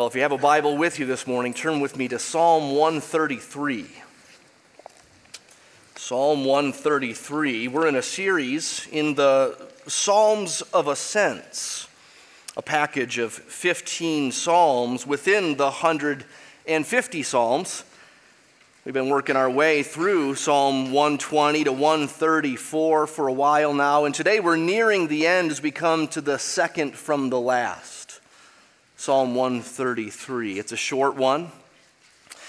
Well, if you have a Bible with you this morning, turn with me to Psalm 133. Psalm 133. We're in a series in the Psalms of Ascents, a package of 15 Psalms within the 150 Psalms. We've been working our way through Psalm 120 to 134 for a while now, and today we're nearing the end as we come to the second from the last. Psalm 133. It's a short one.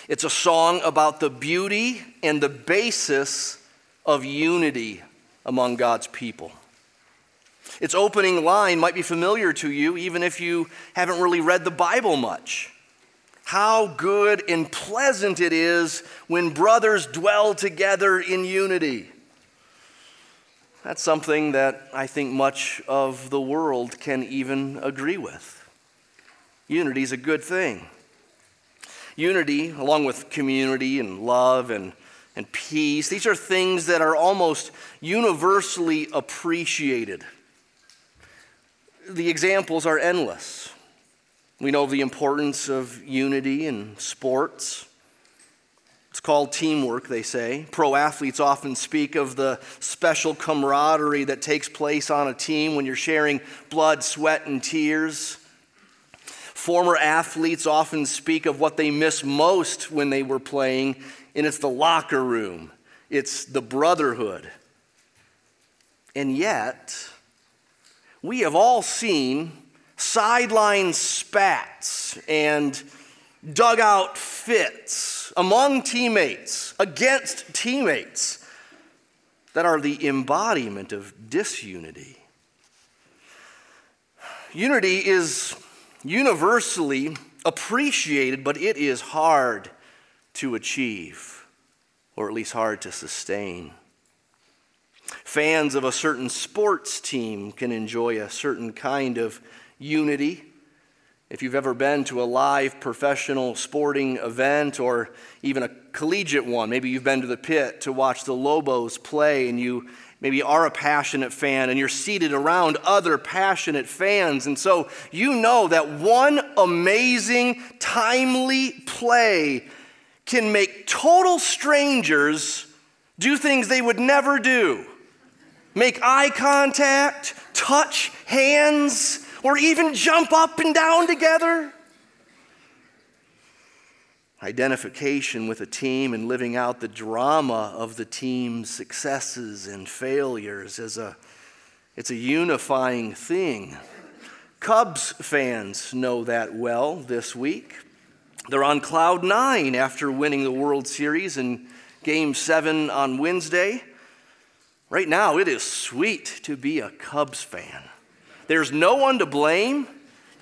It's a song about the beauty and the basis of unity among God's people. Its opening line might be familiar to you, even if you haven't really read the Bible much. How good and pleasant it is when brothers dwell together in unity. That's something that I think much of the world can even agree with. Unity is a good thing. Unity, along with community and love and, and peace, these are things that are almost universally appreciated. The examples are endless. We know the importance of unity in sports. It's called teamwork, they say. Pro athletes often speak of the special camaraderie that takes place on a team when you're sharing blood, sweat, and tears. Former athletes often speak of what they miss most when they were playing, and it's the locker room, it's the brotherhood. And yet, we have all seen sideline spats and dugout fits among teammates, against teammates, that are the embodiment of disunity. Unity is universally appreciated, but it is hard to achieve, or at least hard to sustain. Fans of a certain sports team can enjoy a certain kind of unity. If you've ever been to a live professional sporting event or even a collegiate one, maybe you've been to the pit to watch the Lobos play and you maybe are a passionate fan and you're seated around other passionate fans. And so you know that one amazing, timely play can make total strangers do things they would never do. Make eye contact, touch hands, or even jump up and down together. Identification with a team and living out the drama of the team's successes and failures is a it's a unifying thing. Cubs fans know that well this week. They're on cloud nine after winning the World Series in game seven on Wednesday. Right now, it is sweet to be a Cubs fan. There's no one to blame.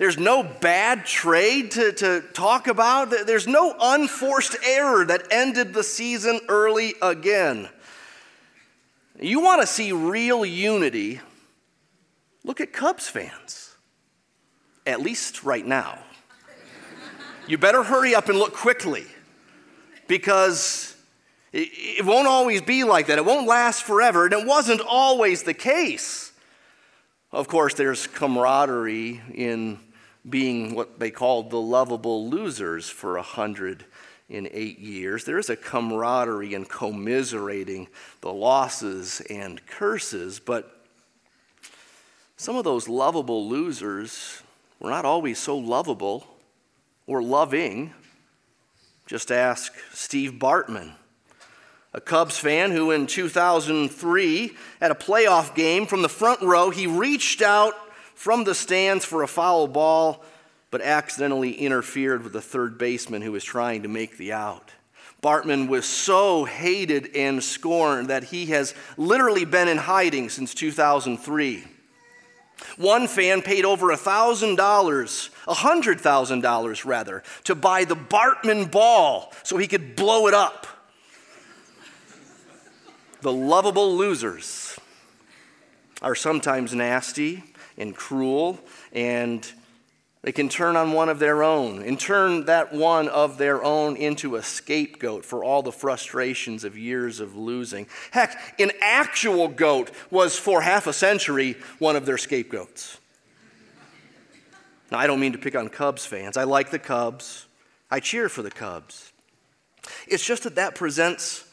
There's no bad trade to, to talk about. There's no unforced error that ended the season early again. You want to see real unity? Look at Cubs fans, at least right now. You better hurry up and look quickly because it, won't always be like that. It won't last forever, and it wasn't always the case. Of course, there's camaraderie in being what they called the lovable losers for a hundred in eight years. There is a camaraderie in commiserating the losses and curses, but some of those lovable losers were not always so lovable or loving. Just ask Steve Bartman a Cubs fan who in 2003 at a playoff game from the front row, he reached out from the stands for a foul ball, but accidentally interfered with the third baseman who was trying to make the out. Bartman was so hated and scorned that he has literally been in hiding since 2003. One fan paid over $1,000, $100,000 rather, to buy the Bartman ball so he could blow it up the lovable losers are sometimes nasty and cruel, and they can turn on one of their own and turn that one of their own into a scapegoat for all the frustrations of years of losing. Heck, an actual goat was for half a century one of their scapegoats. Now, I don't mean to pick on Cubs fans. I like the Cubs, I cheer for the Cubs. It's just that that presents,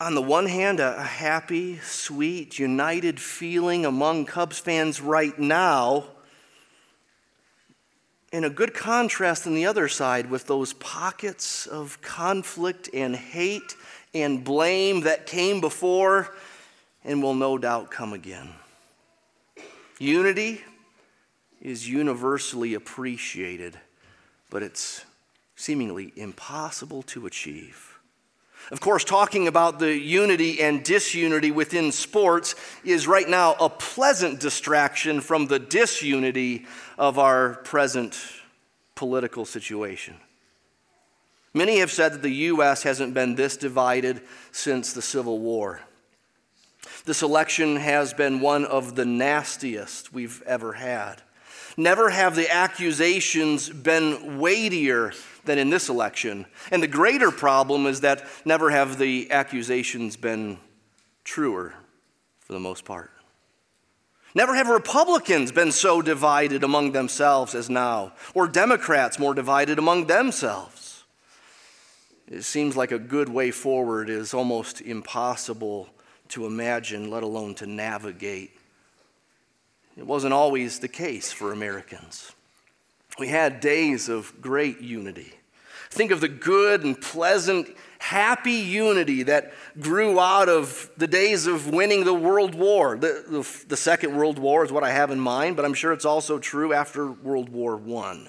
on the one hand, a happy, sweet, united feeling among Cubs fans right now, and a good contrast on the other side with those pockets of conflict and hate and blame that came before and will no doubt come again. Unity is universally appreciated, but it's seemingly impossible to achieve. Of course, talking about the unity and disunity within sports is right now a pleasant distraction from the disunity of our present political situation. Many have said that the U.S. hasn't been this divided since the Civil War. This election has been one of the nastiest we've ever had. Never have the accusations been weightier than in this election. And the greater problem is that never have the accusations been truer for the most part. Never have Republicans been so divided among themselves as now, or Democrats more divided among themselves. It seems like a good way forward is almost impossible to imagine, let alone to navigate. It wasn't always the case for Americans. We had days of great unity. Think of the good and pleasant, happy unity that grew out of the days of winning the World War. The, the, the, Second World War is what I have in mind, but I'm sure it's also true after World War I.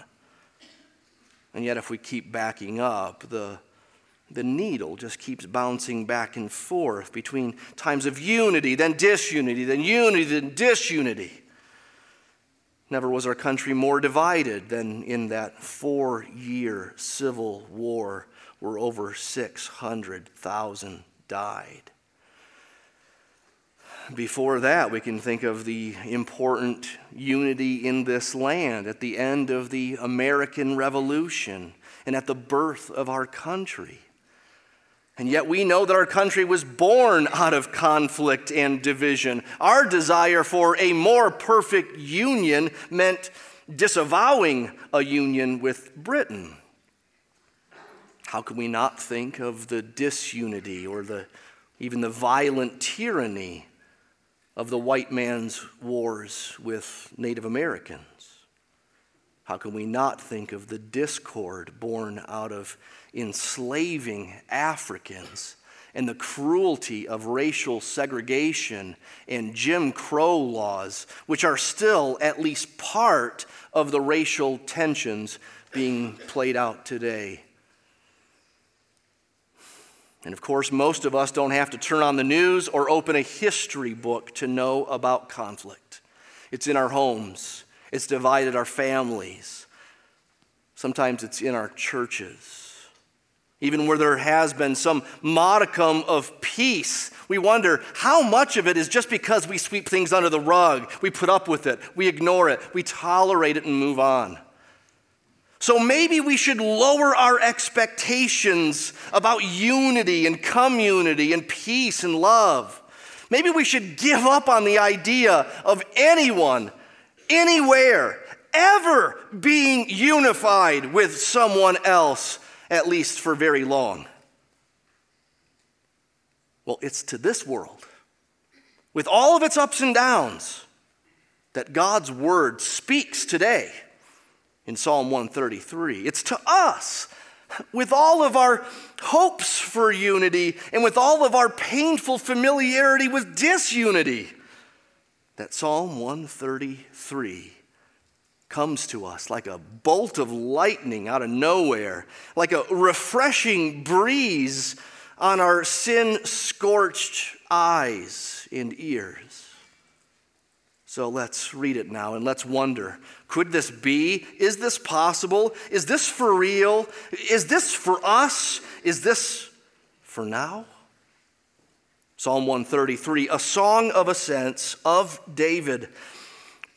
And yet, if we keep backing up, the, the needle just keeps bouncing back and forth between times of unity, then disunity, then unity, then disunity. Never was our country more divided than in that four year civil war where over 600,000 died. Before that, we can think of the important unity in this land at the end of the American Revolution and at the birth of our country. And yet we know that our country was born out of conflict and division. Our desire for a more perfect union meant disavowing a union with Britain. How can we not think of the disunity or the, even the violent tyranny of the white man's wars with Native Americans? How can we not think of the discord born out of enslaving Africans and the cruelty of racial segregation and Jim Crow laws, which are still at least part of the racial tensions being played out today. And of course, most of us don't have to turn on the news or open a history book to know about conflict. It's in our homes, it's divided our families, sometimes it's in our churches. Even where there has been some modicum of peace, we wonder how much of it is just because we sweep things under the rug, we put up with it, we ignore it, we tolerate it and move on. So maybe we should lower our expectations about unity and community and peace and love. Maybe we should give up on the idea of anyone, anywhere, ever being unified with someone else at least for very long. Well, it's to this world, with all of its ups and downs, that God's word speaks today in Psalm 133. It's to us, with all of our hopes for unity and with all of our painful familiarity with disunity, that Psalm 133 comes to us like a bolt of lightning out of nowhere, like a refreshing breeze on our sin scorched eyes and ears. So let's read it now and let's wonder could this be? Is this possible? Is this for real? Is this for us? Is this for now? Psalm 133, a song of ascents of David.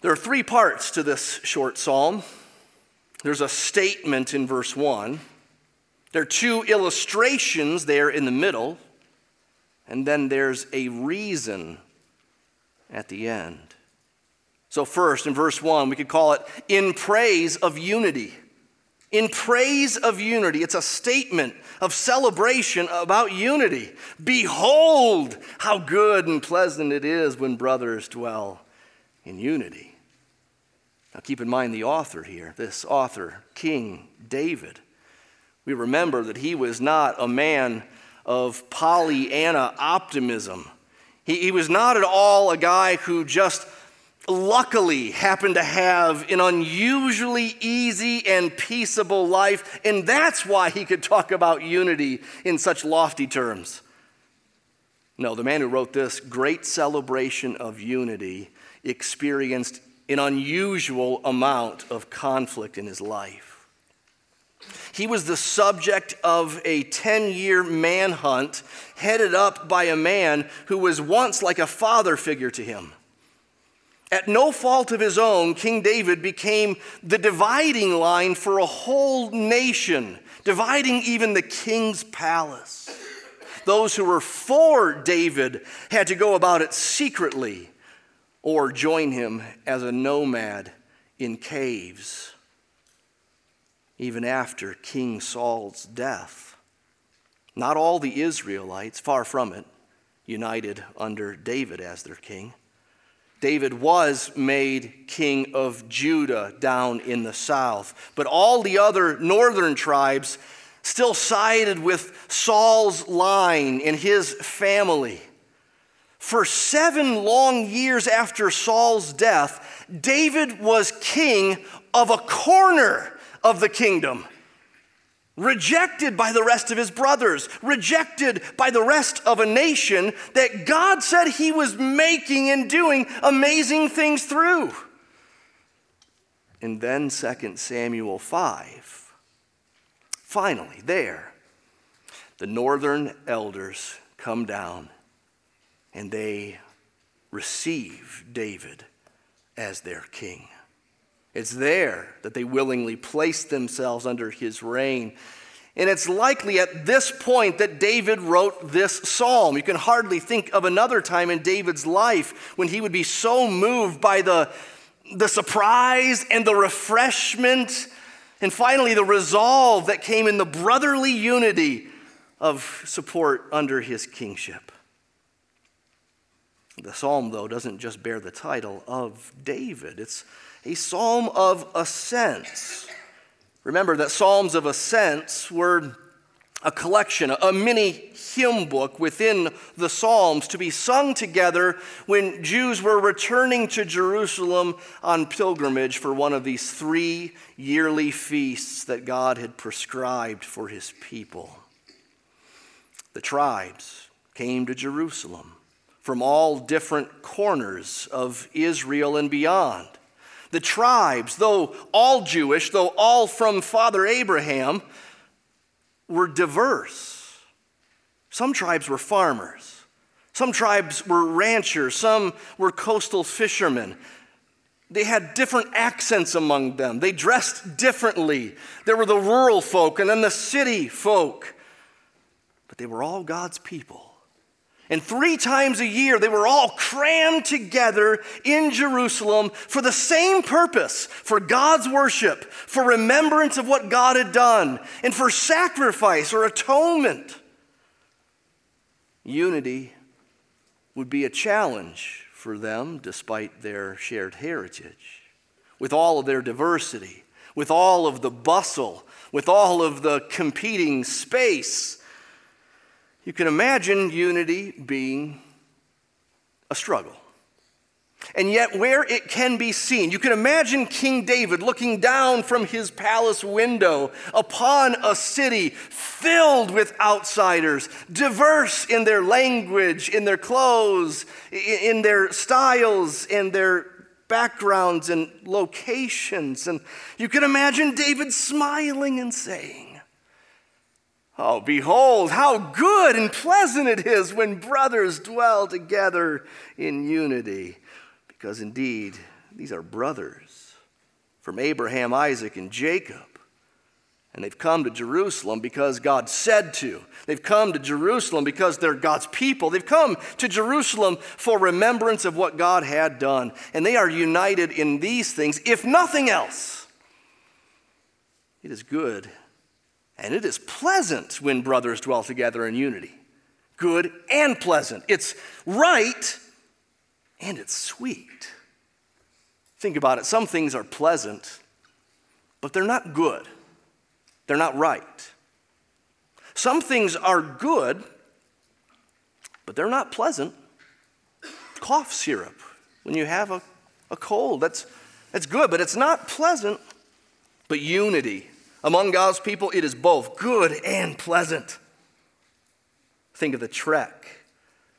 There are three parts to this short psalm. There's a statement in verse 1. There are two illustrations there in the middle. And then there's a reason at the end. So, first, in verse 1, we could call it in praise of unity. In praise of unity. It's a statement of celebration about unity. Behold, how good and pleasant it is when brothers dwell in unity. Now, keep in mind the author here, this author, King David. We remember that he was not a man of Pollyanna optimism. He, he was not at all a guy who just luckily happened to have an unusually easy and peaceable life, and that's why he could talk about unity in such lofty terms. No, the man who wrote this great celebration of unity experienced an unusual amount of conflict in his life. He was the subject of a 10 year manhunt headed up by a man who was once like a father figure to him. At no fault of his own, King David became the dividing line for a whole nation, dividing even the king's palace. Those who were for David had to go about it secretly or join him as a nomad in caves, even after King Saul's death. Not all the Israelites, far from it, united under David as their king. David was made king of Judah down in the south, but all the other northern tribes still sided with Saul's line and his family. For seven long years after Saul's death, David was king of a corner of the kingdom rejected by the rest of his brothers, rejected by the rest of a nation that God said he was making and doing amazing things through. And then 2 Samuel 5. Finally, there, the northern elders come down and they receive David as their king. It's there that they willingly place themselves under his reign. And it's likely at this point that David wrote this psalm. You can hardly think of another time in David's life when he would be so moved by the, the surprise and the refreshment and finally the resolve that came in the brotherly unity of support under his kingship. The psalm, though, doesn't just bear the title of David, it's a psalm of ascents. Remember that psalms of ascents were a collection, a mini hymn book within the Psalms to be sung together when Jews were returning to Jerusalem on pilgrimage for one of these three yearly feasts that God had prescribed for his people. The tribes came to Jerusalem from all different corners of Israel and beyond. The tribes, though all Jewish, though all from Father Abraham, were diverse. Some tribes were farmers, some tribes were ranchers, some were coastal fishermen. They had different accents among them. They dressed differently. There were the rural folk and then the city folk. But they were all God's people. And three times a year, they were all crammed together in Jerusalem for the same purpose for God's worship, for remembrance of what God had done, and for sacrifice or atonement. Unity would be a challenge for them despite their shared heritage. With all of their diversity, with all of the bustle, with all of the competing space you can imagine unity being a struggle. And yet, where it can be seen, you can imagine King David looking down from his palace window upon a city filled with outsiders, diverse in their language, in their clothes, in their styles, in their backgrounds and locations. And you can imagine David smiling and saying, Oh, behold, how good and pleasant it is when brothers dwell together in unity. Because indeed, these are brothers from Abraham, Isaac, and Jacob. And they've come to Jerusalem because God said to. They've come to Jerusalem because they're God's people. They've come to Jerusalem for remembrance of what God had done. And they are united in these things, if nothing else. It is good and it is pleasant when brothers dwell together in unity. Good and pleasant. It's right and it's sweet. Think about it. Some things are pleasant, but they're not good. They're not right. Some things are good, but they're not pleasant. Cough syrup, when you have a, a cold, that's, that's good, but it's not pleasant. But unity among God's people, it is both good and pleasant. Think of the trek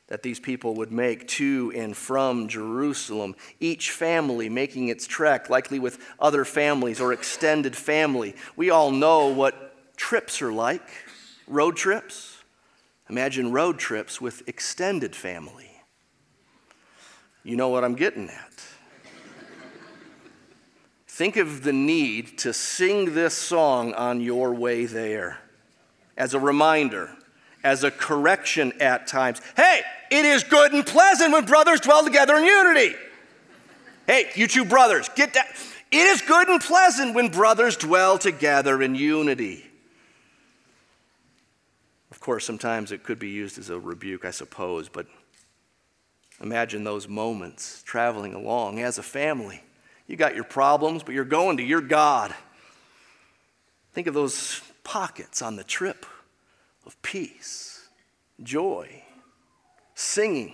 that these people would make to and from Jerusalem, each family making its trek, likely with other families or extended family. We all know what trips are like road trips. Imagine road trips with extended family. You know what I'm getting at. Think of the need to sing this song on your way there as a reminder as a correction at times. Hey, it is good and pleasant when brothers dwell together in unity. Hey, you two brothers, get that. It is good and pleasant when brothers dwell together in unity. Of course, sometimes it could be used as a rebuke, I suppose, but imagine those moments traveling along as a family. You got your problems, but you're going to your God. Think of those pockets on the trip of peace, joy, singing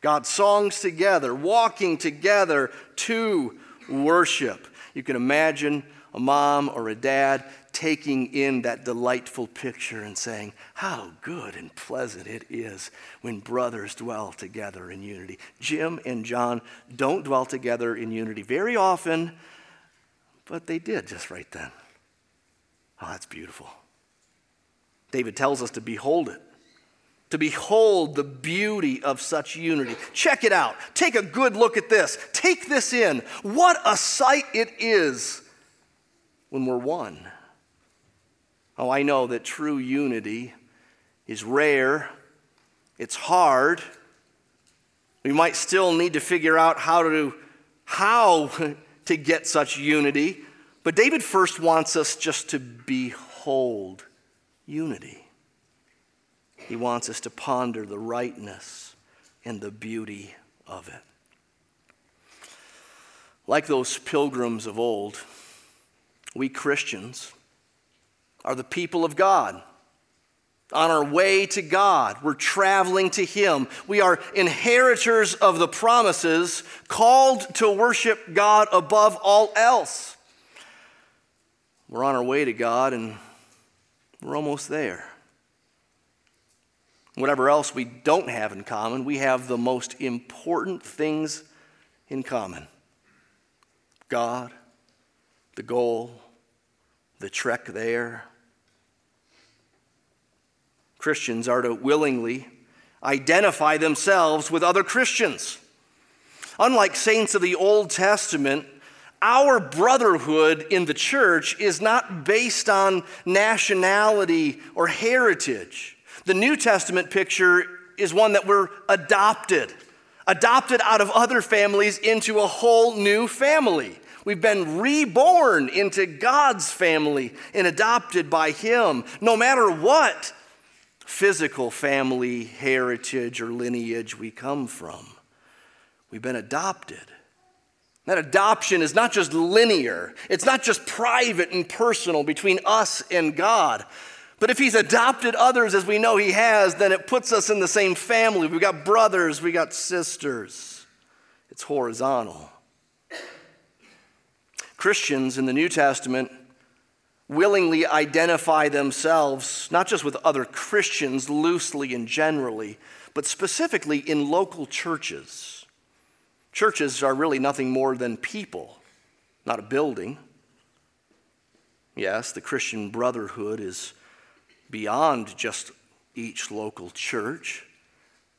God's songs together, walking together to worship. You can imagine a mom or a dad taking in that delightful picture and saying, How good and pleasant it is when brothers dwell together in unity. Jim and John don't dwell together in unity very often, but they did just right then. Oh, that's beautiful. David tells us to behold it, to behold the beauty of such unity. Check it out. Take a good look at this. Take this in. What a sight it is when we're one. Oh, I know that true unity is rare, it's hard. We might still need to figure out how to how to get such unity, but David first wants us just to behold unity. He wants us to ponder the rightness and the beauty of it. Like those pilgrims of old, we Christians are the people of God. On our way to God, we're traveling to Him. We are inheritors of the promises, called to worship God above all else. We're on our way to God, and we're almost there. Whatever else we don't have in common, we have the most important things in common God, the goal, the trek there. Christians are to willingly identify themselves with other Christians. Unlike saints of the Old Testament, our brotherhood in the church is not based on nationality or heritage. The New Testament picture is one that we're adopted, adopted out of other families into a whole new family. We've been reborn into God's family and adopted by Him, no matter what physical family, heritage, or lineage we come from. We've been adopted. That adoption is not just linear, it's not just private and personal between us and God. But if He's adopted others as we know He has, then it puts us in the same family. We've got brothers, we've got sisters. It's horizontal. Christians in the New Testament willingly identify themselves not just with other Christians loosely and generally, but specifically in local churches Churches are really nothing more than people, not a building. Yes, the Christian brotherhood is beyond just each local church.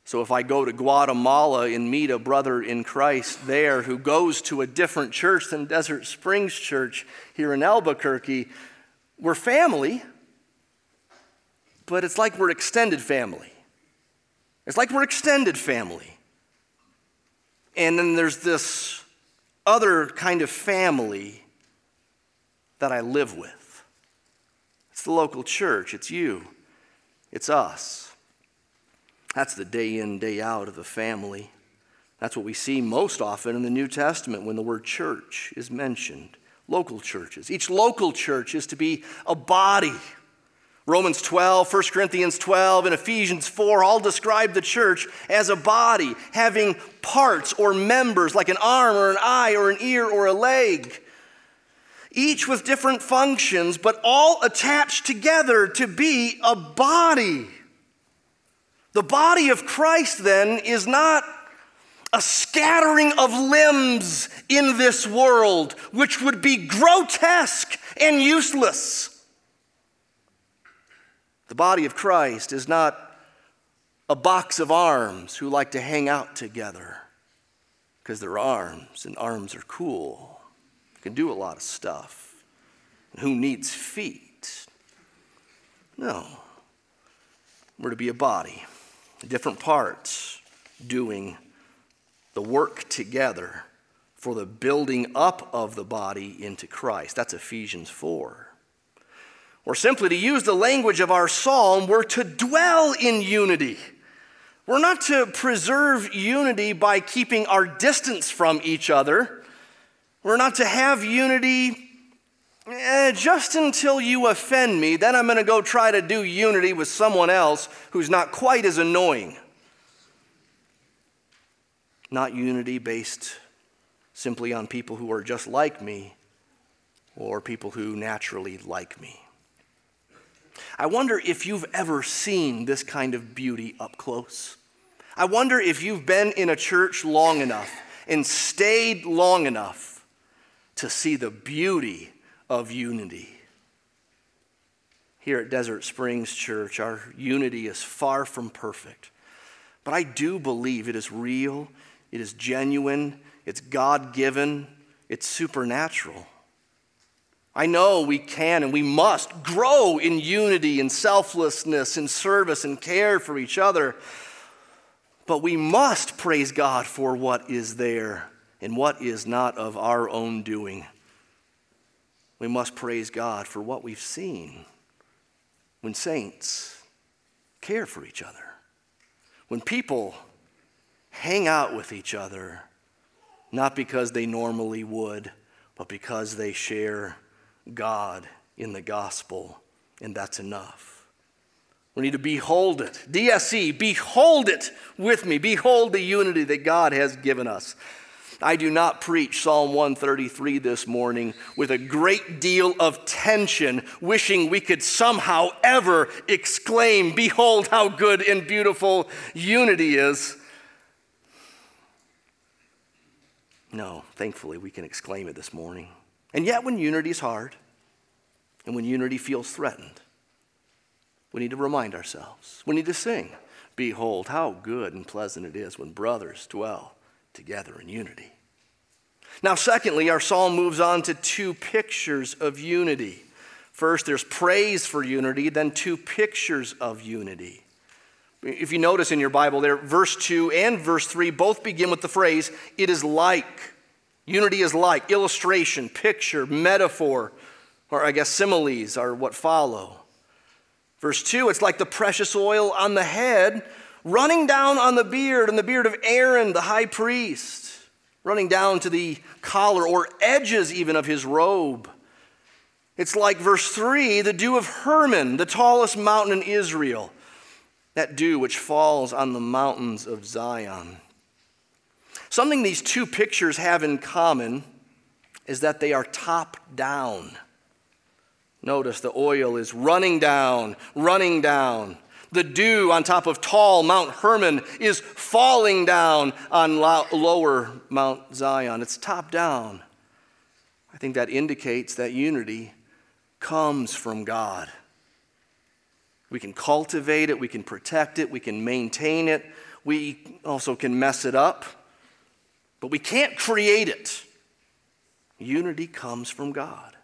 So if I go to Guatemala and meet a brother in Christ there who goes to a different church than Desert Springs Church here in Albuquerque, we're family, but it's like we're extended family. It's like we're extended family. And then there's this other kind of family that I live with. It's the local church, it's you, it's us. That's the day in, day out of the family. That's what we see most often in the New Testament when the word church is mentioned. Local churches. Each local church is to be a body Romans 12, 1 Corinthians 12, and Ephesians 4 all describe the church as a body, having parts or members like an arm or an eye or an ear or a leg, each with different functions, but all attached together to be a body. The body of Christ, then, is not a scattering of limbs in this world, which would be grotesque and useless. The body of Christ is not a box of arms who like to hang out together because they're arms, and arms are cool. You can do a lot of stuff. And who needs feet? No. We're to be a body, different parts doing the work together for the building up of the body into Christ. That's Ephesians 4. Or simply to use the language of our psalm, we're to dwell in unity. We're not to preserve unity by keeping our distance from each other. We're not to have unity eh, just until you offend me. Then I'm going to go try to do unity with someone else who's not quite as annoying. Not unity based simply on people who are just like me or people who naturally like me. I wonder if you've ever seen this kind of beauty up close. I wonder if you've been in a church long enough and stayed long enough to see the beauty of unity. Here at Desert Springs Church, our unity is far from perfect. But I do believe it is real, it is genuine, it's God given, it's supernatural. I know we can and we must grow in unity and selflessness and service and care for each other. But we must praise God for what is there and what is not of our own doing. We must praise God for what we've seen when saints care for each other, when people hang out with each other, not because they normally would, but because they share God in the gospel, and that's enough. We need to behold it. DSC, behold it with me. Behold the unity that God has given us. I do not preach Psalm 133 this morning with a great deal of tension, wishing we could somehow ever exclaim, Behold how good and beautiful unity is. No, thankfully, we can exclaim it this morning. And yet, when unity is hard and when unity feels threatened, we need to remind ourselves. We need to sing, Behold, how good and pleasant it is when brothers dwell together in unity. Now, secondly, our psalm moves on to two pictures of unity. First, there's praise for unity, then two pictures of unity. If you notice in your Bible there, verse 2 and verse 3 both begin with the phrase, it is like. Unity is like, illustration, picture, metaphor, or I guess similes are what follow. Verse 2, it's like the precious oil on the head running down on the beard and the beard of Aaron, the high priest, running down to the collar or edges even of his robe. It's like verse 3, the dew of Hermon, the tallest mountain in Israel, that dew which falls on the mountains of Zion. Something these two pictures have in common is that they are top down. Notice the oil is running down, running down. The dew on top of tall Mount Hermon is falling down on lower Mount Zion. It's top down. I think that indicates that unity comes from God. We can cultivate it, we can protect it, we can maintain it, we also can mess it up, but we can't create it. Unity comes from God.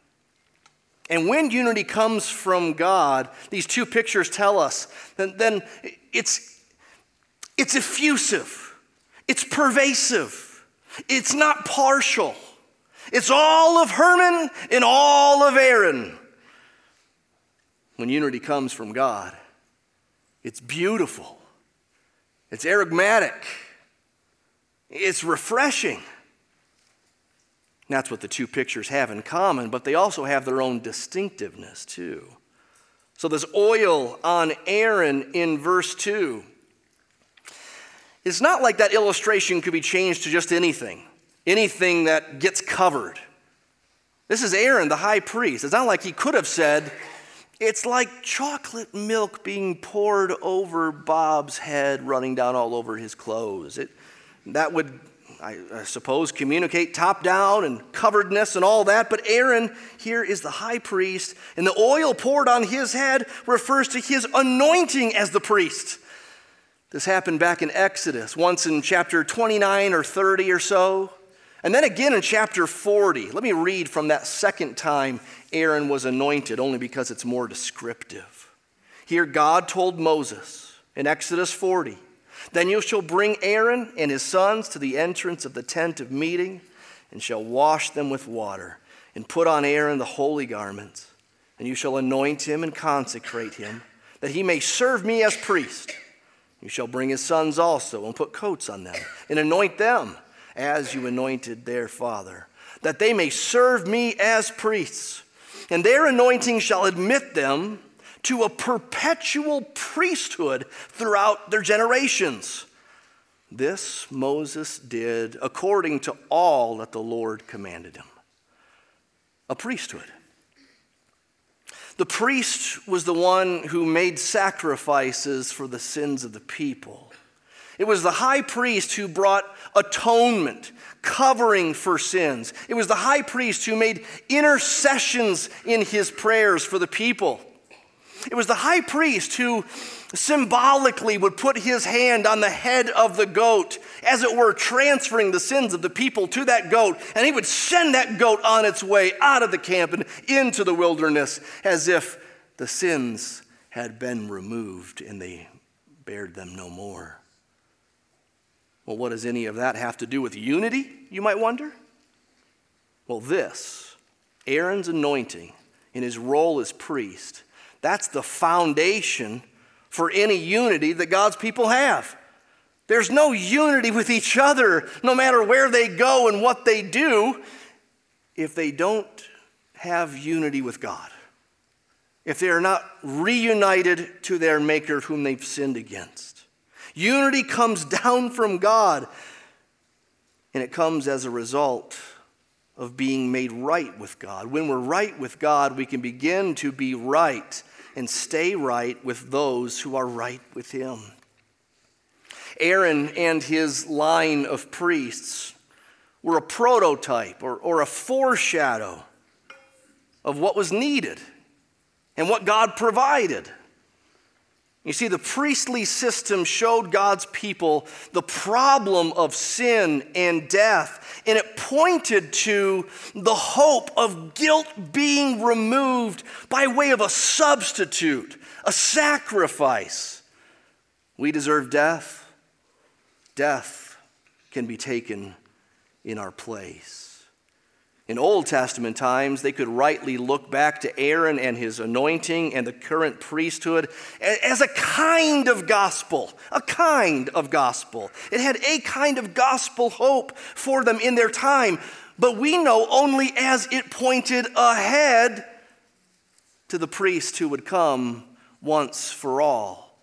And when unity comes from God, these two pictures tell us, then, then it's, it's effusive, it's pervasive, it's not partial. It's all of Hermon and all of Aaron. When unity comes from God, it's beautiful, it's aromatic, it's refreshing. That's what the two pictures have in common, but they also have their own distinctiveness too. So, this oil on Aaron in verse 2. It's not like that illustration could be changed to just anything, anything that gets covered. This is Aaron, the high priest. It's not like he could have said, it's like chocolate milk being poured over Bob's head, running down all over his clothes. It, that would, I, suppose, communicate top down and coveredness and all that. But Aaron here is the high priest, and the oil poured on his head refers to his anointing as the priest. This happened back in Exodus, once in chapter 29 or 30 or so. And then again in chapter 40, let me read from that second time Aaron was anointed, only because it's more descriptive. Here, God told Moses in Exodus 40 Then you shall bring Aaron and his sons to the entrance of the tent of meeting, and shall wash them with water, and put on Aaron the holy garments. And you shall anoint him and consecrate him, that he may serve me as priest. You shall bring his sons also, and put coats on them, and anoint them as you anointed their father, that they may serve me as priests. And their anointing shall admit them to a perpetual priesthood throughout their generations. This Moses did according to all that the Lord commanded him. A priesthood. The priest was the one who made sacrifices for the sins of the people. It was the high priest who brought atonement, covering for sins. It was the high priest who made intercessions in his prayers for the people. It was the high priest who symbolically would put his hand on the head of the goat, as it were, transferring the sins of the people to that goat. And he would send that goat on its way out of the camp and into the wilderness as if the sins had been removed and they bared them no more. Well, what does any of that have to do with unity, you might wonder? Well, this Aaron's anointing in his role as priest, that's the foundation for any unity that God's people have. There's no unity with each other, no matter where they go and what they do, if they don't have unity with God. If they are not reunited to their Maker whom they've sinned against. Unity comes down from God, and it comes as a result of being made right with God. When we're right with God, we can begin to be right and stay right with those who are right with Him. Aaron and his line of priests were a prototype or, or a foreshadow of what was needed and what God provided. You see, the priestly system showed God's people the problem of sin and death, and it pointed to the hope of guilt being removed by way of a substitute, a sacrifice. We deserve death. Death can be taken in our place. In Old Testament times, they could rightly look back to Aaron and his anointing and the current priesthood as a kind of gospel, a kind of gospel. It had a kind of gospel hope for them in their time, but we know only as it pointed ahead to the priest who would come once for all,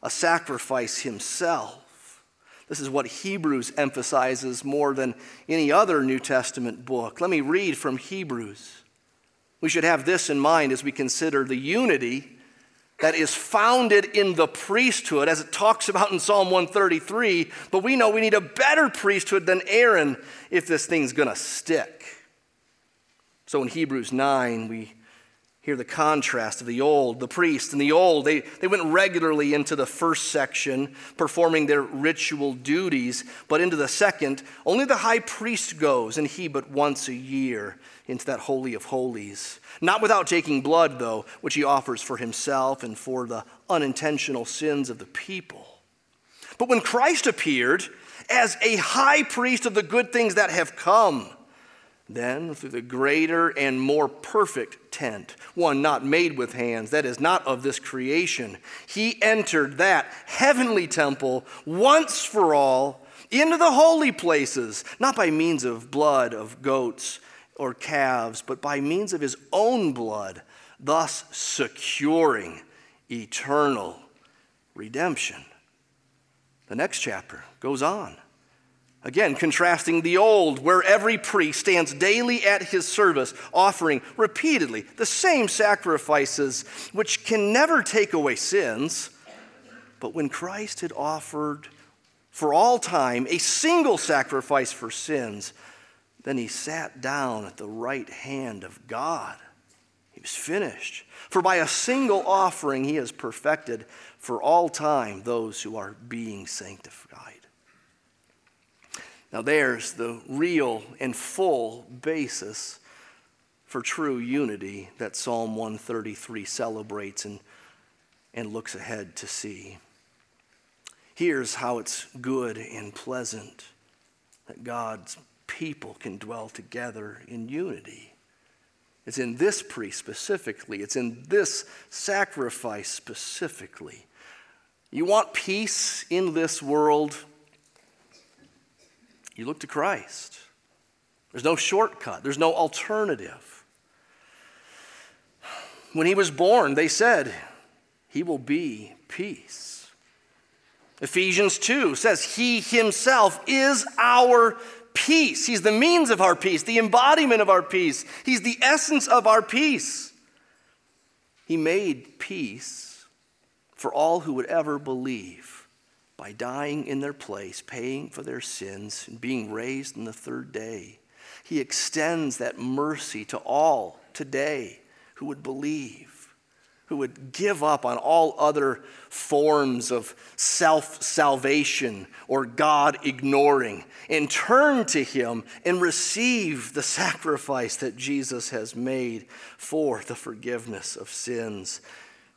a sacrifice himself. This is what Hebrews emphasizes more than any other New Testament book. Let me read from Hebrews. We should have this in mind as we consider the unity that is founded in the priesthood, as it talks about in Psalm 133, but we know we need a better priesthood than Aaron if this thing's gonna stick. So in Hebrews 9, we hear the contrast of the old, the priest and the old. They, they went regularly into the first section, performing their ritual duties, but into the second, only the high priest goes, and he but once a year into that Holy of Holies. Not without taking blood, though, which he offers for himself and for the unintentional sins of the people. But when Christ appeared as a high priest of the good things that have come, then, through the greater and more perfect tent, one not made with hands, that is not of this creation, he entered that heavenly temple once for all into the holy places, not by means of blood of goats or calves, but by means of his own blood, thus securing eternal redemption. The next chapter goes on. Again, contrasting the old, where every priest stands daily at his service, offering repeatedly the same sacrifices, which can never take away sins. But when Christ had offered for all time a single sacrifice for sins, then he sat down at the right hand of God. He was finished. For by a single offering, he has perfected for all time those who are being sanctified. Now, there's the real and full basis for true unity that Psalm 133 celebrates and, and looks ahead to see. Here's how it's good and pleasant that God's people can dwell together in unity. It's in this priest specifically, it's in this sacrifice specifically. You want peace in this world? You look to Christ. There's no shortcut, there's no alternative. When he was born, they said, He will be peace. Ephesians 2 says, He Himself is our peace. He's the means of our peace, the embodiment of our peace. He's the essence of our peace. He made peace for all who would ever believe by dying in their place, paying for their sins, and being raised on the third day. He extends that mercy to all today who would believe, who would give up on all other forms of self salvation or God ignoring, and turn to Him and receive the sacrifice that Jesus has made for the forgiveness of sins,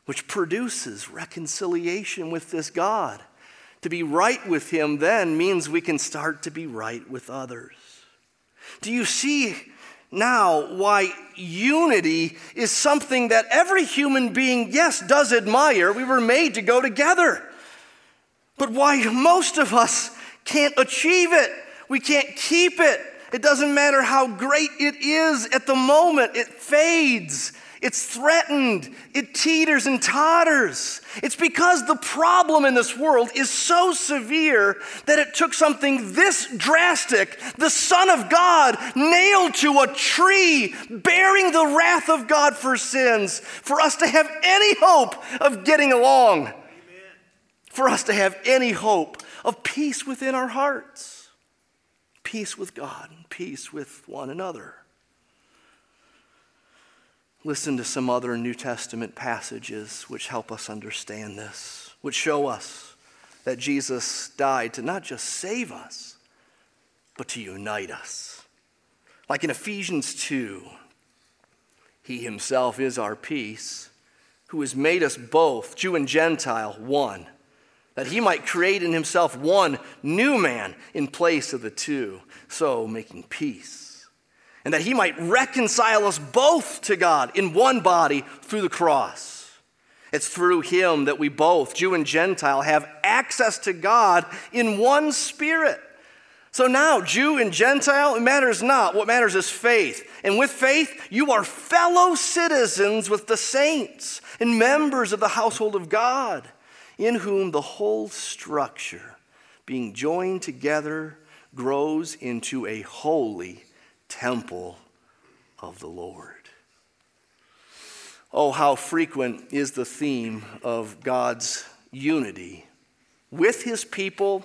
which produces reconciliation with this God to be right with Him then means we can start to be right with others. Do you see now why unity is something that every human being, yes, does admire? We were made to go together. But why most of us can't achieve it? We can't keep it. It doesn't matter how great it is at the moment, it fades. It's threatened. It teeters and totters. It's because the problem in this world is so severe that it took something this drastic, the Son of God nailed to a tree, bearing the wrath of God for sins, for us to have any hope of getting along, Amen. for us to have any hope of peace within our hearts, peace with God, peace with one another listen to some other New Testament passages which help us understand this, which show us that Jesus died to not just save us, but to unite us. Like in Ephesians 2, He Himself is our peace, who has made us both, Jew and Gentile, one, that He might create in Himself one new man in place of the two, so making peace and that he might reconcile us both to God in one body through the cross. It's through him that we both, Jew and Gentile, have access to God in one spirit. So now, Jew and Gentile, it matters not. What matters is faith. And with faith, you are fellow citizens with the saints and members of the household of God, in whom the whole structure, being joined together, grows into a holy temple of the Lord. Oh, how frequent is the theme of God's unity with his people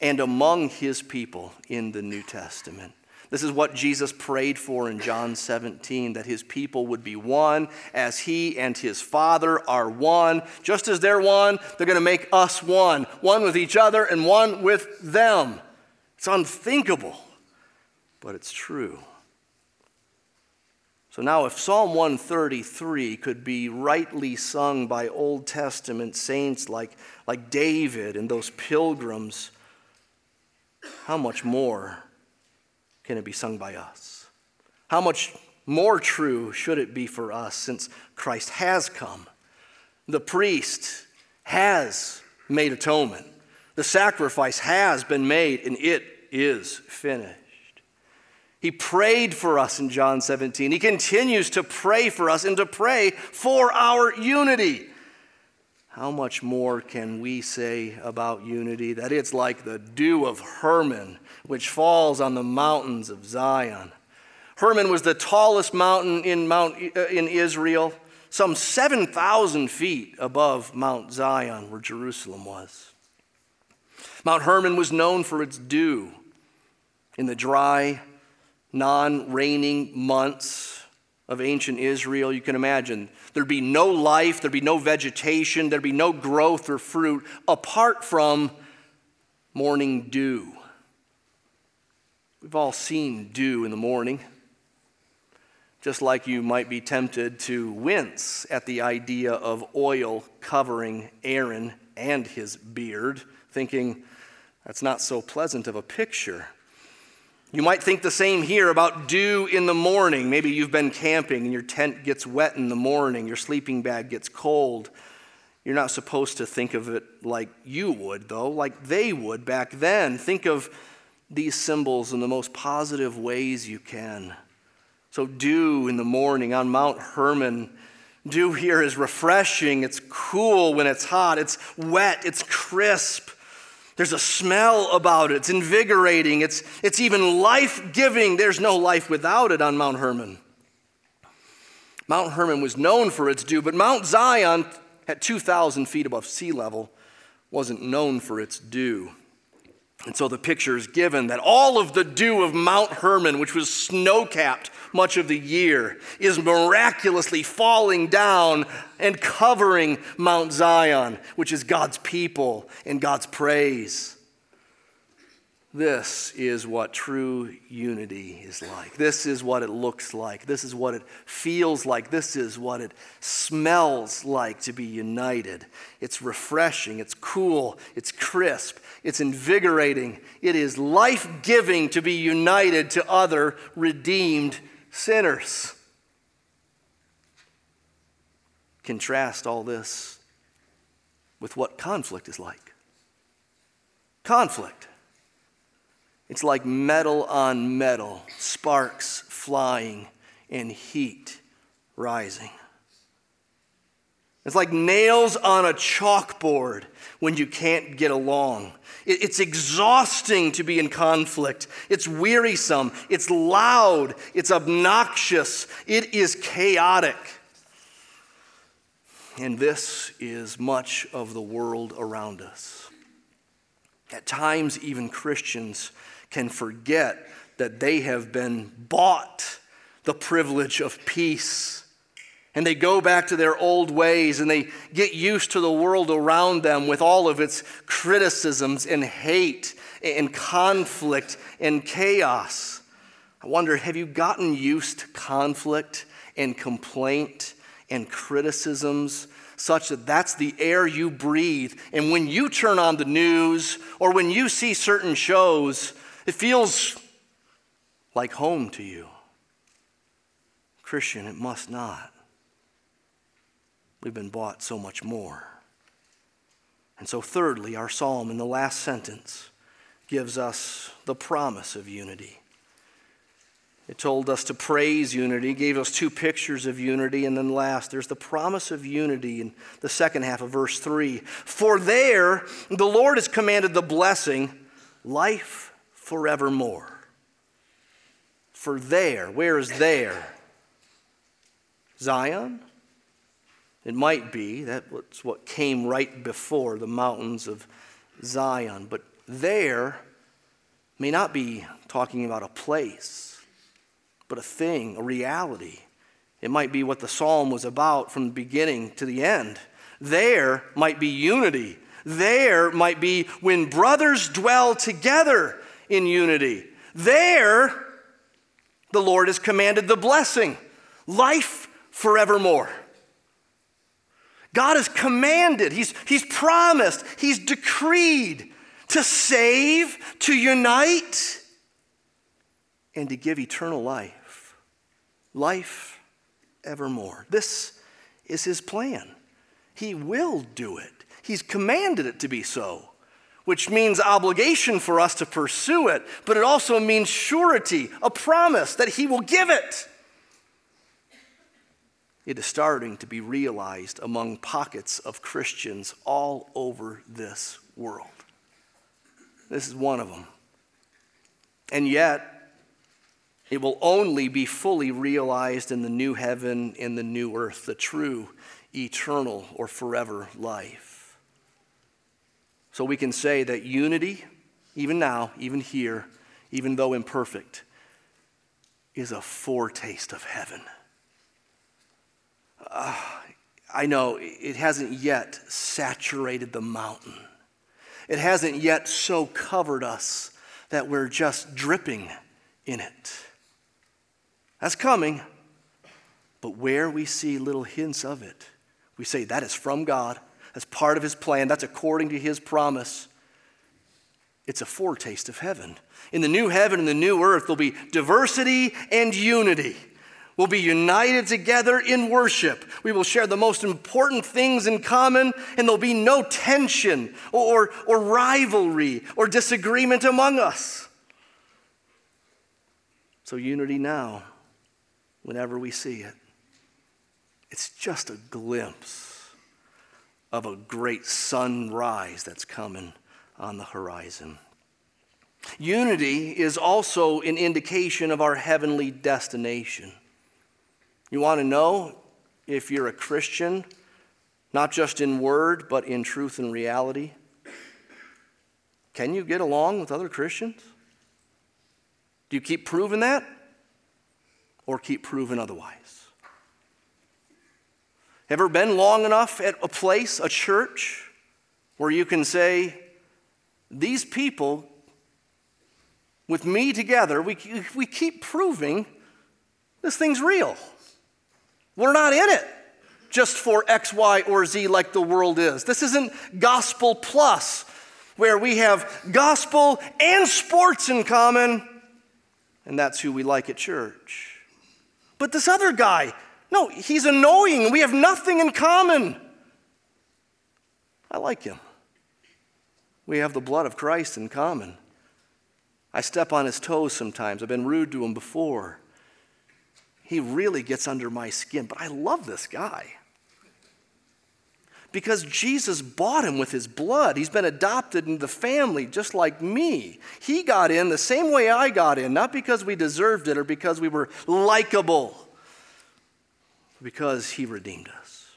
and among his people in the New Testament. This is what Jesus prayed for in John 17 that his people would be one as he and his Father are one. Just as they're one, they're going to make us one, one with each other and one with them. It's unthinkable, but it's true. So now, if Psalm 133 could be rightly sung by Old Testament saints like, like David and those pilgrims, how much more can it be sung by us? How much more true should it be for us since Christ has come? The priest has made atonement, the sacrifice has been made, and it is finished. He prayed for us in John 17. He continues to pray for us and to pray for our unity. How much more can we say about unity? That it's like the dew of Hermon, which falls on the mountains of Zion. Hermon was the tallest mountain in, Mount, uh, in Israel, some 7,000 feet above Mount Zion, where Jerusalem was. Mount Hermon was known for its dew in the dry, non raining months of ancient Israel, you can imagine there'd be no life, there'd be no vegetation, there'd be no growth or fruit apart from morning dew. We've all seen dew in the morning. Just like you might be tempted to wince at the idea of oil covering Aaron and his beard, thinking that's not so pleasant of a picture. You might think the same here about dew in the morning. Maybe you've been camping and your tent gets wet in the morning, your sleeping bag gets cold. You're not supposed to think of it like you would, though, like they would back then. Think of these symbols in the most positive ways you can. So, dew in the morning on Mount Hermon. Dew here is refreshing, it's cool when it's hot, it's wet, it's crisp. There's a smell about it. It's invigorating. It's, it's even life giving. There's no life without it on Mount Hermon. Mount Hermon was known for its dew, but Mount Zion, at 2,000 feet above sea level, wasn't known for its dew. And so the picture is given that all of the dew of Mount Hermon, which was snow capped much of the year, is miraculously falling down and covering Mount Zion, which is God's people and God's praise. This is what true unity is like. This is what it looks like. This is what it feels like. This is what it smells like to be united. It's refreshing, it's cool, it's crisp, it's invigorating. It is life giving to be united to other redeemed sinners. Contrast all this with what conflict is like. Conflict it's like metal on metal, sparks flying and heat rising. It's like nails on a chalkboard when you can't get along. It's exhausting to be in conflict. It's wearisome. It's loud. It's obnoxious. It is chaotic. And this is much of the world around us. At times, even Christians can forget that they have been bought the privilege of peace. And they go back to their old ways and they get used to the world around them with all of its criticisms and hate and conflict and chaos. I wonder have you gotten used to conflict and complaint and criticisms such that that's the air you breathe? And when you turn on the news or when you see certain shows, it feels like home to you. Christian, it must not. We've been bought so much more. And so, thirdly, our psalm in the last sentence gives us the promise of unity. It told us to praise unity, gave us two pictures of unity, and then last, there's the promise of unity in the second half of verse 3. For there, the Lord has commanded the blessing, life forevermore. For there, where is there? Zion? It might be, that's what came right before the mountains of Zion. But there may not be talking about a place, but a thing, a reality. It might be what the psalm was about from the beginning to the end. There might be unity. There might be when brothers dwell together in unity. There, the Lord has commanded the blessing, life forevermore. God has commanded, He's, he's promised, He's decreed to save, to unite, and to give eternal life. Life evermore. This is His plan. He will do it. He's commanded it to be so, which means obligation for us to pursue it, but it also means surety, a promise that He will give it it is starting to be realized among pockets of Christians all over this world. This is one of them. And yet, it will only be fully realized in the new heaven and the new earth, the true, eternal, or forever life. So we can say that unity, even now, even here, even though imperfect, is a foretaste of heaven uh, I know it hasn't yet saturated the mountain. It hasn't yet so covered us that we're just dripping in it. That's coming. But where we see little hints of it, we say that is from God. That's part of His plan. That's according to His promise. It's a foretaste of heaven. In the new heaven and the new earth, there'll be diversity and unity. We'll be united together in worship. We will share the most important things in common, and there'll be no tension or, or, rivalry or disagreement among us. So, unity now, whenever we see it, it's just a glimpse of a great sunrise that's coming on the horizon. Unity is also an indication of our heavenly destination. You want to know if you're a Christian, not just in word, but in truth and reality? Can you get along with other Christians? Do you keep proving that? Or keep proving otherwise? Ever been long enough at a place, a church, where you can say, these people, with me together, we, we keep proving this thing's real. We're not in it just for X, Y, or Z like the world is. This isn't gospel plus, where we have gospel and sports in common, and that's who we like at church. But this other guy, no, he's annoying. We have nothing in common. I like him. We have the blood of Christ in common. I step on his toes sometimes. I've been rude to him before. He really gets under my skin, but I love this guy. Because Jesus bought him with his blood. He's been adopted into the family just like me. He got in the same way I got in, not because we deserved it or because we were likable, because he redeemed us.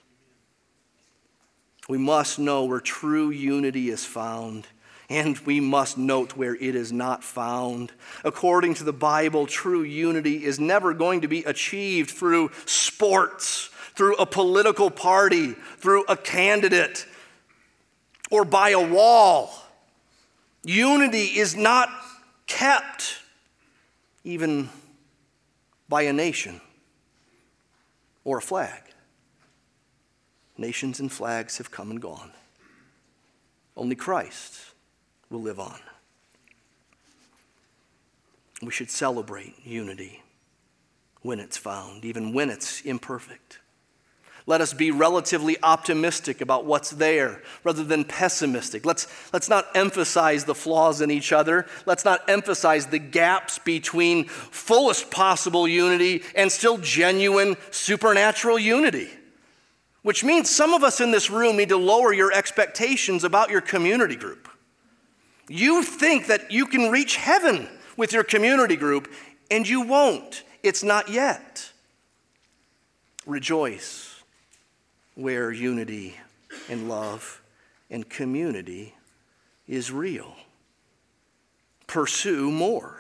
We must know where true unity is found and we must note where it is not found. According to the Bible, true unity is never going to be achieved through sports, through a political party, through a candidate, or by a wall. Unity is not kept even by a nation or a flag. Nations and flags have come and gone. Only Christ will live on. We should celebrate unity when it's found, even when it's imperfect. Let us be relatively optimistic about what's there rather than pessimistic. Let's, let's not emphasize the flaws in each other. Let's not emphasize the gaps between fullest possible unity and still genuine supernatural unity. Which means some of us in this room need to lower your expectations about your community group. You think that you can reach heaven with your community group, and you won't. It's not yet. Rejoice where unity and love and community is real. Pursue more.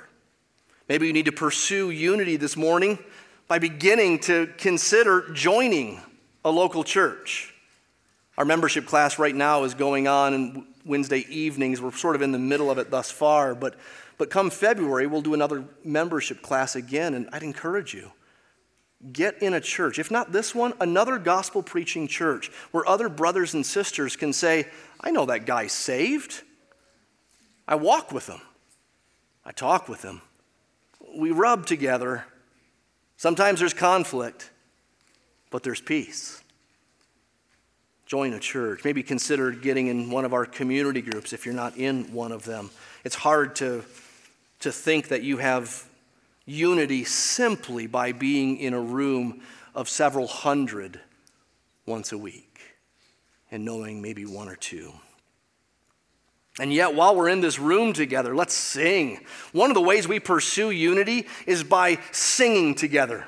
Maybe you need to pursue unity this morning by beginning to consider joining a local church. Our membership class right now is going on in Wednesday evenings. We're sort of in the middle of it thus far, but, but come February, we'll do another membership class again, and I'd encourage you. Get in a church, if not this one, another gospel preaching church where other brothers and sisters can say, I know that guy's saved. I walk with him, I talk with him, we rub together. Sometimes there's conflict, but there's peace join a church. Maybe consider getting in one of our community groups if you're not in one of them. It's hard to, to think that you have unity simply by being in a room of several hundred once a week and knowing maybe one or two. And yet, while we're in this room together, let's sing. One of the ways we pursue unity is by singing together.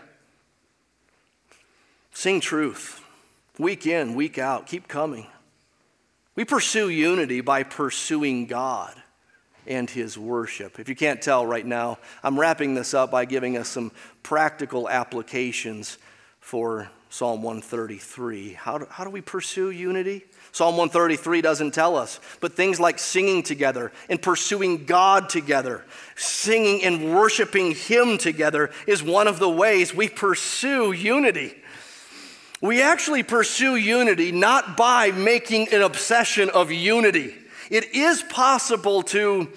Sing truth. Week in, week out, keep coming. We pursue unity by pursuing God and His worship. If you can't tell right now, I'm wrapping this up by giving us some practical applications for Psalm 133. How do, how do we pursue unity? Psalm 133 doesn't tell us, but things like singing together and pursuing God together, singing and worshiping Him together is one of the ways we pursue unity. We actually pursue unity not by making an obsession of unity. It is possible to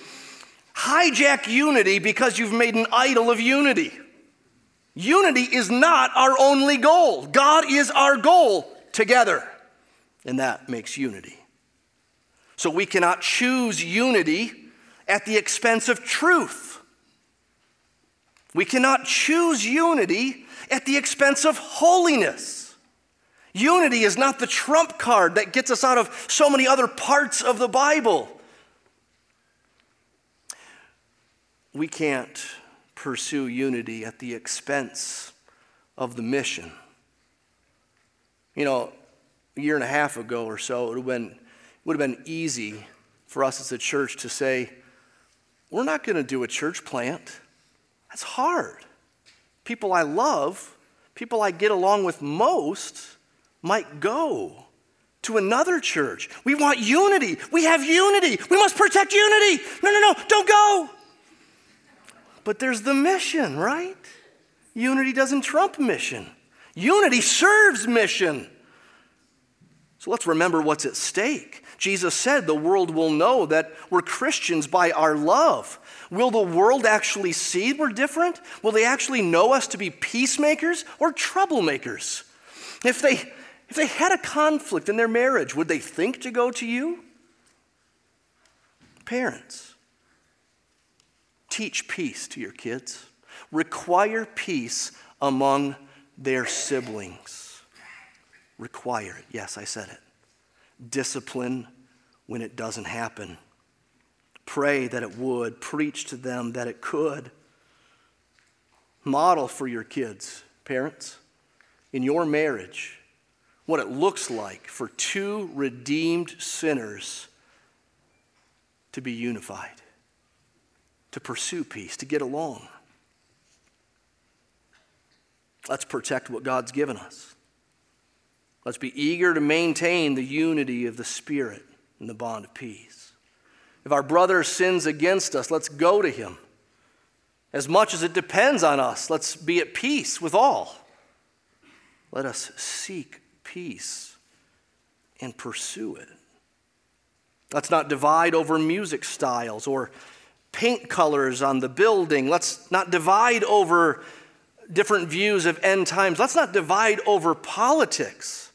hijack unity because you've made an idol of unity. Unity is not our only goal. God is our goal together, and that makes unity. So we cannot choose unity at the expense of truth. We cannot choose unity at the expense of holiness. Unity is not the trump card that gets us out of so many other parts of the Bible. We can't pursue unity at the expense of the mission. You know, a year and a half ago or so, it would have been, would have been easy for us as a church to say, we're not going to do a church plant. That's hard. People I love, people I get along with most, might go to another church. We want unity. We have unity. We must protect unity. No, no, no, don't go. But there's the mission, right? Unity doesn't trump mission, unity serves mission. So let's remember what's at stake. Jesus said the world will know that we're Christians by our love. Will the world actually see we're different? Will they actually know us to be peacemakers or troublemakers? If they if they had a conflict in their marriage, would they think to go to you? Parents, teach peace to your kids. Require peace among their siblings. Require it. Yes, I said it. Discipline when it doesn't happen. Pray that it would. Preach to them that it could. Model for your kids, parents, in your marriage what it looks like for two redeemed sinners to be unified, to pursue peace, to get along. Let's protect what God's given us. Let's be eager to maintain the unity of the Spirit and the bond of peace. If our brother sins against us, let's go to him. As much as it depends on us, let's be at peace with all. Let us seek peace and pursue it. Let's not divide over music styles or paint colors on the building. Let's not divide over different views of end times. Let's not divide over politics.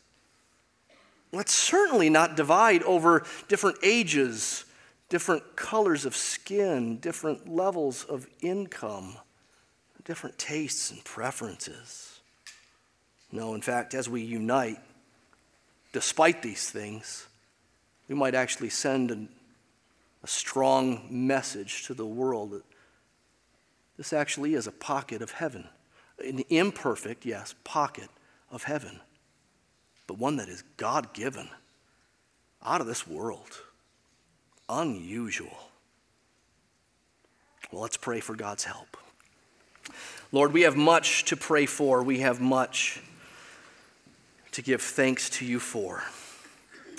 Let's certainly not divide over different ages, different colors of skin, different levels of income, different tastes and preferences. No, in fact, as we unite, despite these things, we might actually send an, a strong message to the world that this actually is a pocket of heaven. An imperfect, yes, pocket of heaven. but one that is God given, out of this world, unusual. Well, let's pray for God's help. Lord, we have much to pray for. We have much to give thanks to you for.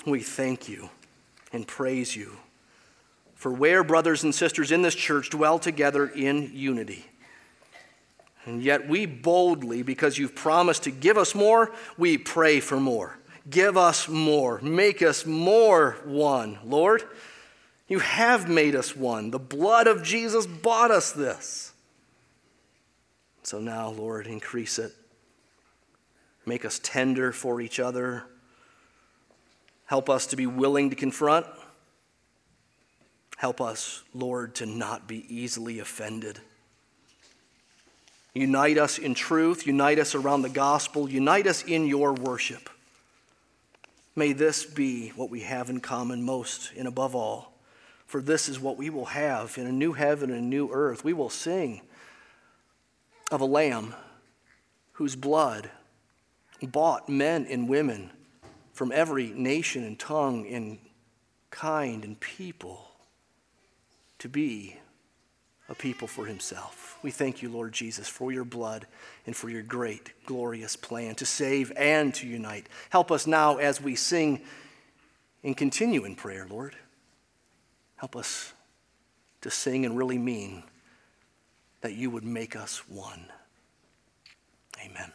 We thank you and praise you for where brothers and sisters in this church dwell together in unity. And yet we boldly, because you've promised to give us more, we pray for more. Give us more. Make us more one, Lord. You have made us one. The blood of Jesus bought us this. So now, Lord, increase it. Make us tender for each other. Help us to be willing to confront. Help us, Lord, to not be easily offended. Unite us in truth, unite us around the gospel, unite us in your worship. May this be what we have in common most and above all. For this is what we will have in a new heaven and a new earth. We will sing of a lamb whose blood bought men and women from every nation and tongue and kind and people to be a people for himself. We thank you, Lord Jesus, for your blood and for your great, glorious plan to save and to unite. Help us now as we sing and continue in prayer, Lord. Help us to sing and really mean that you would make us one. Amen.